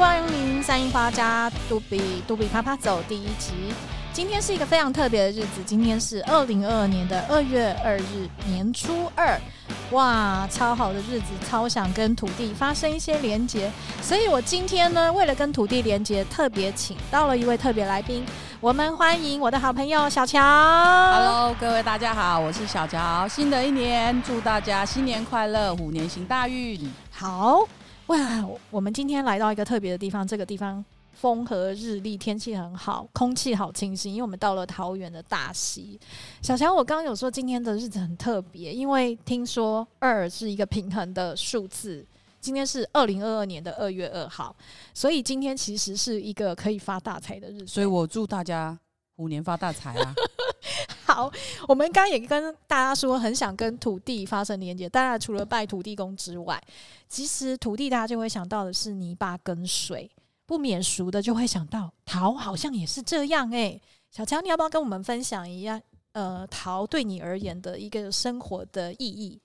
光临三樱花家杜比杜比啪啪走第一集。今天是一个非常特别的日子，今天是二零二二年的二月二日，年初二。哇，超好的日子，超想跟土地发生一些连结，所以我今天呢，为了跟土地连结，特别请到了一位特别来宾。我们欢迎我的好朋友小乔。Hello，各位大家好，我是小乔。新的一年，祝大家新年快乐，虎年行大运。好哇，我们今天来到一个特别的地方，这个地方风和日丽，天气很好，空气好清新，因为我们到了桃园的大溪。小乔，我刚刚有说今天的日子很特别，因为听说二是一个平衡的数字。今天是二零二二年的二月二号，所以今天其实是一个可以发大财的日子。所以我祝大家虎年发大财啊！好，我们刚刚也跟大家说，很想跟土地发生连接。当然，除了拜土地公之外，其实土地大家就会想到的是泥巴跟水，不免俗的就会想到桃，好像也是这样诶、欸，小乔，你要不要跟我们分享一下？呃，桃对你而言的一个生活的意义？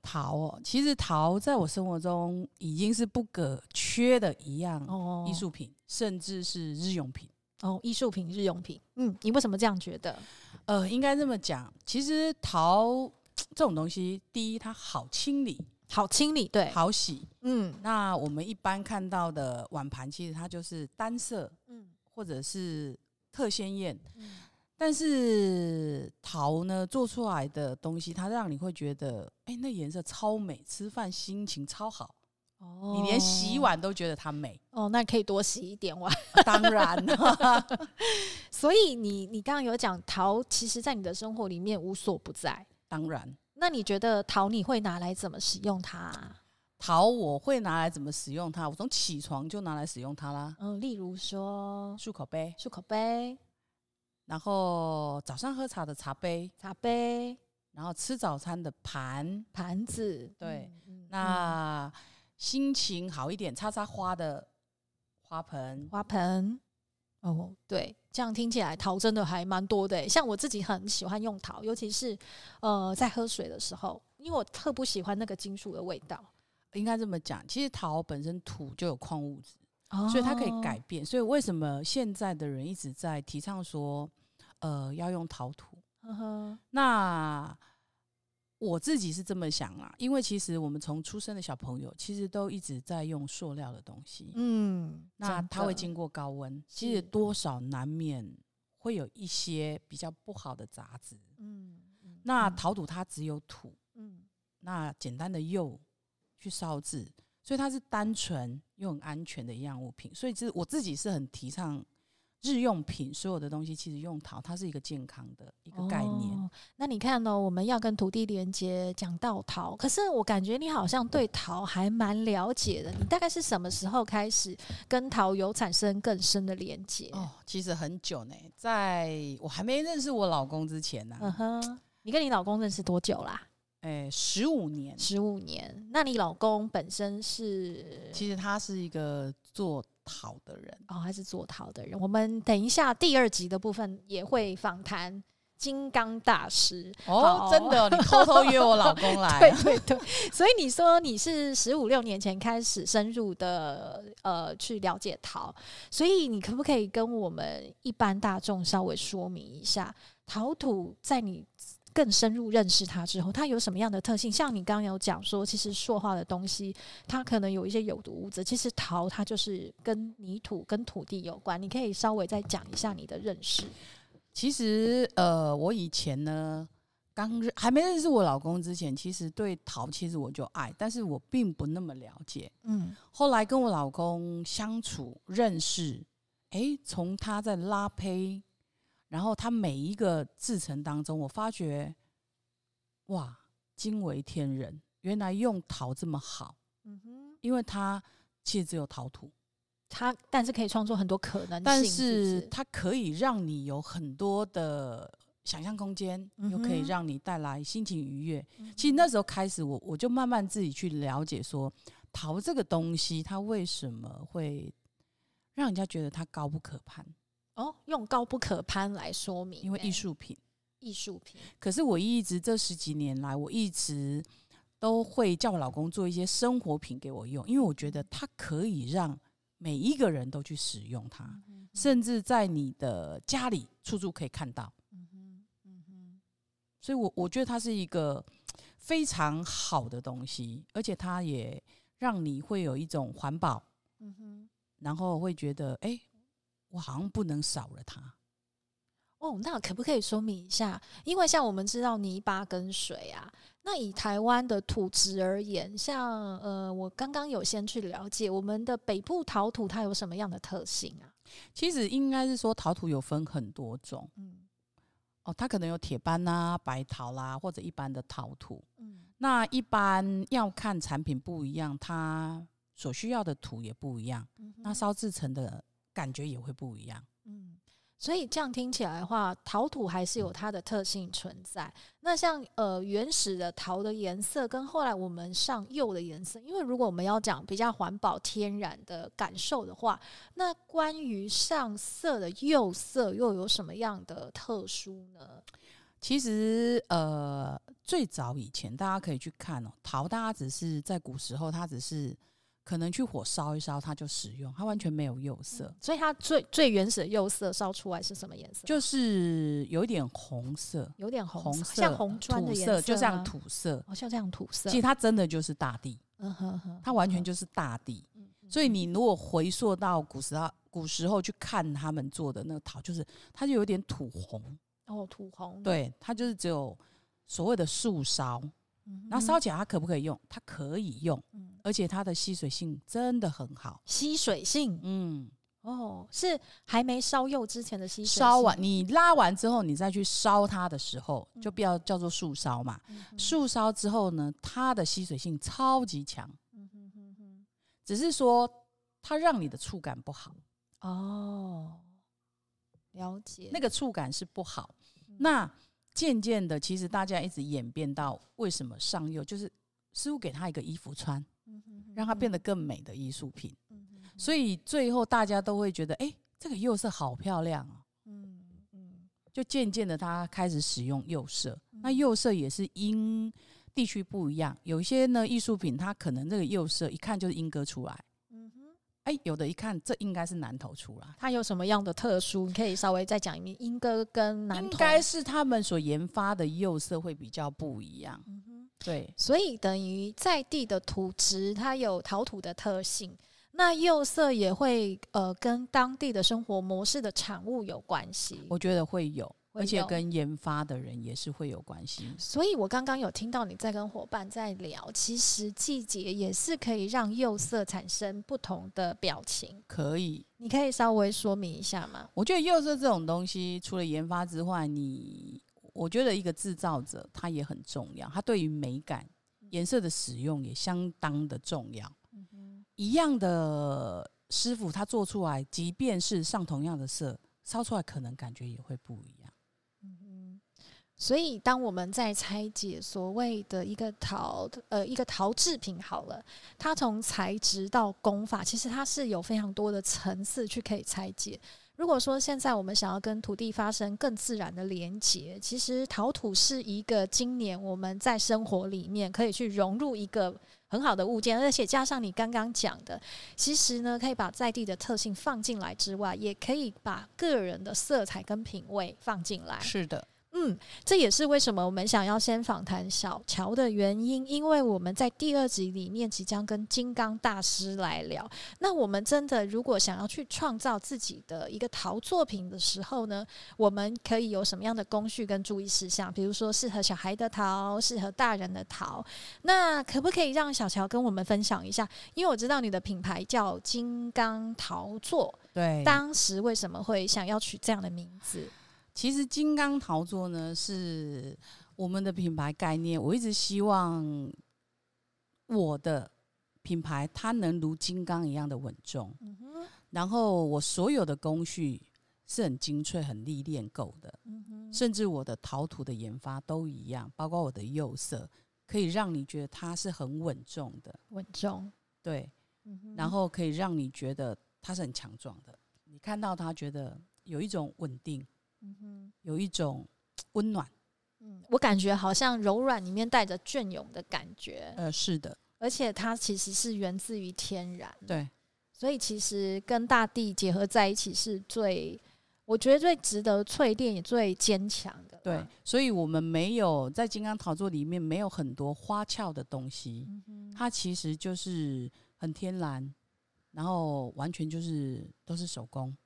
桃哦，其实桃在我生活中已经是不可缺的一样艺术品，甚至是日用品哦。艺术品、日用品，嗯，你为什么这样觉得？呃，应该这么讲，其实陶这种东西，第一它好清理，好清理，对，好洗，嗯。那我们一般看到的碗盘，其实它就是单色，嗯，或者是特鲜艳，嗯。但是陶呢，做出来的东西，它让你会觉得，哎、欸，那颜色超美，吃饭心情超好。哦，你连洗碗都觉得它美。哦，那可以多洗一点碗。当然了。所以你你刚刚有讲陶，其实在你的生活里面无所不在。当然。那你觉得陶你会拿来怎么使用它？陶我会拿来怎么使用它？我从起床就拿来使用它啦。嗯，例如说漱口杯，漱口杯。然后早上喝茶的茶杯，茶杯，然后吃早餐的盘盘子，对，嗯、那、嗯、心情好一点，插插花的花盆，花盆，哦，对，这样听起来桃真的还蛮多的。像我自己很喜欢用桃，尤其是呃在喝水的时候，因为我特不喜欢那个金属的味道。应该这么讲，其实桃本身土就有矿物质。所以它可以改变，所以为什么现在的人一直在提倡说，呃，要用陶土？呵呵那我自己是这么想啦，因为其实我们从出生的小朋友，其实都一直在用塑料的东西。嗯，那它会经过高温，其实多少难免会有一些比较不好的杂质。嗯，那陶土它只有土，嗯，那简单的釉去烧制。所以它是单纯又很安全的一样物品，所以这我自己是很提倡日用品，所有的东西其实用陶，它是一个健康的一个概念。哦，那你看呢？我们要跟土地连接，讲到陶，可是我感觉你好像对陶还蛮了解的。你大概是什么时候开始跟陶有产生更深的连接？哦，其实很久呢，在我还没认识我老公之前呢。嗯哼，你跟你老公认识多久啦？哎，十五年，十五年。那你老公本身是？其实他是一个做陶的人哦，他是做陶的人。我们等一下第二集的部分也会访谈金刚大师哦，真的，你偷偷约我老公来，对对对。所以你说你是十五六年前开始深入的呃去了解陶，所以你可不可以跟我们一般大众稍微说明一下陶土在你？更深入认识它之后，它有什么样的特性？像你刚刚有讲说，其实塑化的东西，它可能有一些有毒物质。其实陶它就是跟泥土、跟土地有关。你可以稍微再讲一下你的认识。其实，呃，我以前呢，刚还没认识我老公之前，其实对陶其实我就爱，但是我并不那么了解。嗯，后来跟我老公相处认识，诶，从他在拉坯。然后它每一个制成当中，我发觉，哇，惊为天人！原来用陶这么好，嗯哼，因为它其实只有陶土，它但是可以创作很多可能性，但是它可以让你有很多的想象空间，嗯、又可以让你带来心情愉悦。嗯、其实那时候开始我，我我就慢慢自己去了解说，陶这个东西它为什么会让人家觉得它高不可攀。哦，用高不可攀来说明，因为艺术品，艺术品。可是我一直这十几年来，我一直都会叫我老公做一些生活品给我用，因为我觉得它可以让每一个人都去使用它，嗯哼，甚至在你的家里处处可以看到。嗯哼，嗯哼，所以我我觉得它是一个非常好的东西，而且它也让你会有一种环保。嗯哼，然后会觉得，哎，我好像不能少了它。哦，那可不可以说明一下？因为像我们知道泥巴跟水啊，那以台湾的土质而言，像呃，我刚刚有先去了解我们的北部陶土，它有什么样的特性啊？其实应该是说陶土有分很多种，嗯，哦，它可能有铁斑啊、白陶啦，或者一般的陶土，嗯，那一般要看产品不一样，它所需要的土也不一样，嗯，那烧制成的感觉也会不一样，嗯。所以这样听起来的话，陶土还是有它的特性存在。那像呃原始的陶的颜色，跟后来我们上釉的颜色，因为如果我们要讲比较环保、天然的感受的话，那关于上色的釉色又有什么样的特殊呢？其实呃，最早以前大家可以去看哦，陶大家只是在古时候，它只是。可能去火烧一烧，它就使用，它完全没有釉色，所以它最最原始的釉色烧出来是什么颜色？就是有一点红色，有点红色，像红砖的颜色，就像土色，哦，像这样土色。其实它真的就是大地，嗯哼哼，它完全就是大地。所以你如果回溯到古时候，古时候去看他们做的那个陶，就是它就有点土红，哦，土红，对，它就是只有所谓的素烧。那烧起来它可不可以用？它可以用，而且它的吸水性真的很好。吸水性，嗯，哦，是还没烧釉之前的吸水。烧完你拉完之后，你再去烧它的时候，就不要叫做素烧嘛。素烧之后呢，它的吸水性超级强。嗯哼哼哼，只是说它让你的触感不好。哦，了解。那个触感是不好。那。渐渐的，其实大家一直演变到为什么上釉，就是师傅给他一个衣服穿，让他变得更美的艺术品。所以最后大家都会觉得，哎，这个釉色好漂亮哦。嗯嗯，就渐渐的，他开始使用釉色。那釉色也是因地区不一样，有一些呢艺术品它可能这个釉色一看就是莺歌出来。哎、欸，有的一看，这应该是南投出来。它有什么样的特殊？你可以稍微再讲一遍。莺歌跟南投应该是他们所研发的釉色会比较不一样。嗯哼，对。所以等于在地的土质，它有陶土的特性，那釉色也会呃跟当地的生活模式的产物有关系。我觉得会有。而且跟研发的人也是会有关系，所以我刚刚有听到你在跟伙伴在聊，其实季节也是可以让釉色产生不同的表情。可以，你可以稍微说明一下吗？我觉得釉色这种东西，除了研发之外，你我觉得一个制造者他也很重要，他对于美感、颜色的使用也相当的重要。嗯哼，一样的师傅他做出来，即便是上同样的色，烧出来可能感觉也会不一样。所以，当我们在拆解所谓的一个陶，呃，一个陶制品好了，它从材质到工法，其实它是有非常多的层次去可以拆解。如果说现在我们想要跟土地发生更自然的连接，其实陶土是一个今年我们在生活里面可以去融入一个很好的物件，而且加上你刚刚讲的，其实呢，可以把在地的特性放进来之外，也可以把个人的色彩跟品味放进来。是的。嗯，这也是为什么我们想要先访谈小乔的原因，因为我们在第二集里面即将跟金刚大师来聊。那我们真的如果想要去创造自己的一个陶作品的时候呢，我们可以有什么样的工序跟注意事项？比如说适合小孩的陶，适合大人的陶。那可不可以让小乔跟我们分享一下？因为我知道你的品牌叫金刚陶作，对，当时为什么会想要取这样的名字？其实金刚陶作呢，是我们的品牌概念。我一直希望我的品牌它能如金刚一样的稳重，嗯，然后我所有的工序是很精粹、很历练够的，甚至我的陶土的研发都一样，包括我的釉色，可以让你觉得它是很稳重的，稳重，对，然后可以让你觉得它是很强壮的，你看到它觉得有一种稳定。嗯哼，有一种温暖，嗯，我感觉好像柔软里面带着隽永的感觉，呃，是的，而且它其实是源自于天然，对，所以其实跟大地结合在一起是最，我觉得最值得淬炼也最坚强的。对，所以我们没有在金刚陶作里面没有很多花俏的东西，嗯、它其实就是很天然，然后完全就是都是手工。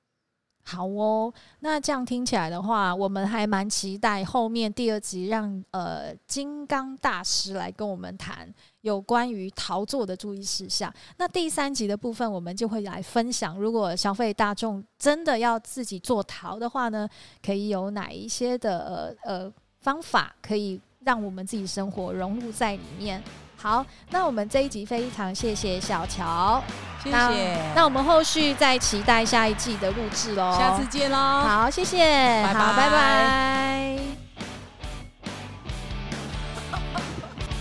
好哦，那这样听起来的话，我们还蛮期待后面第二集让呃金刚大师来跟我们谈有关于陶作的注意事项。那第三集的部分，我们就会来分享，如果消费大众真的要自己做陶的话呢，可以有哪一些的呃呃方法，可以让我们自己生活融入在里面。好，那我们这一集非常谢谢小乔，谢谢。那我们后续再期待下一季的录制喽，下次见喽。好，谢谢，拜拜，好，拜拜。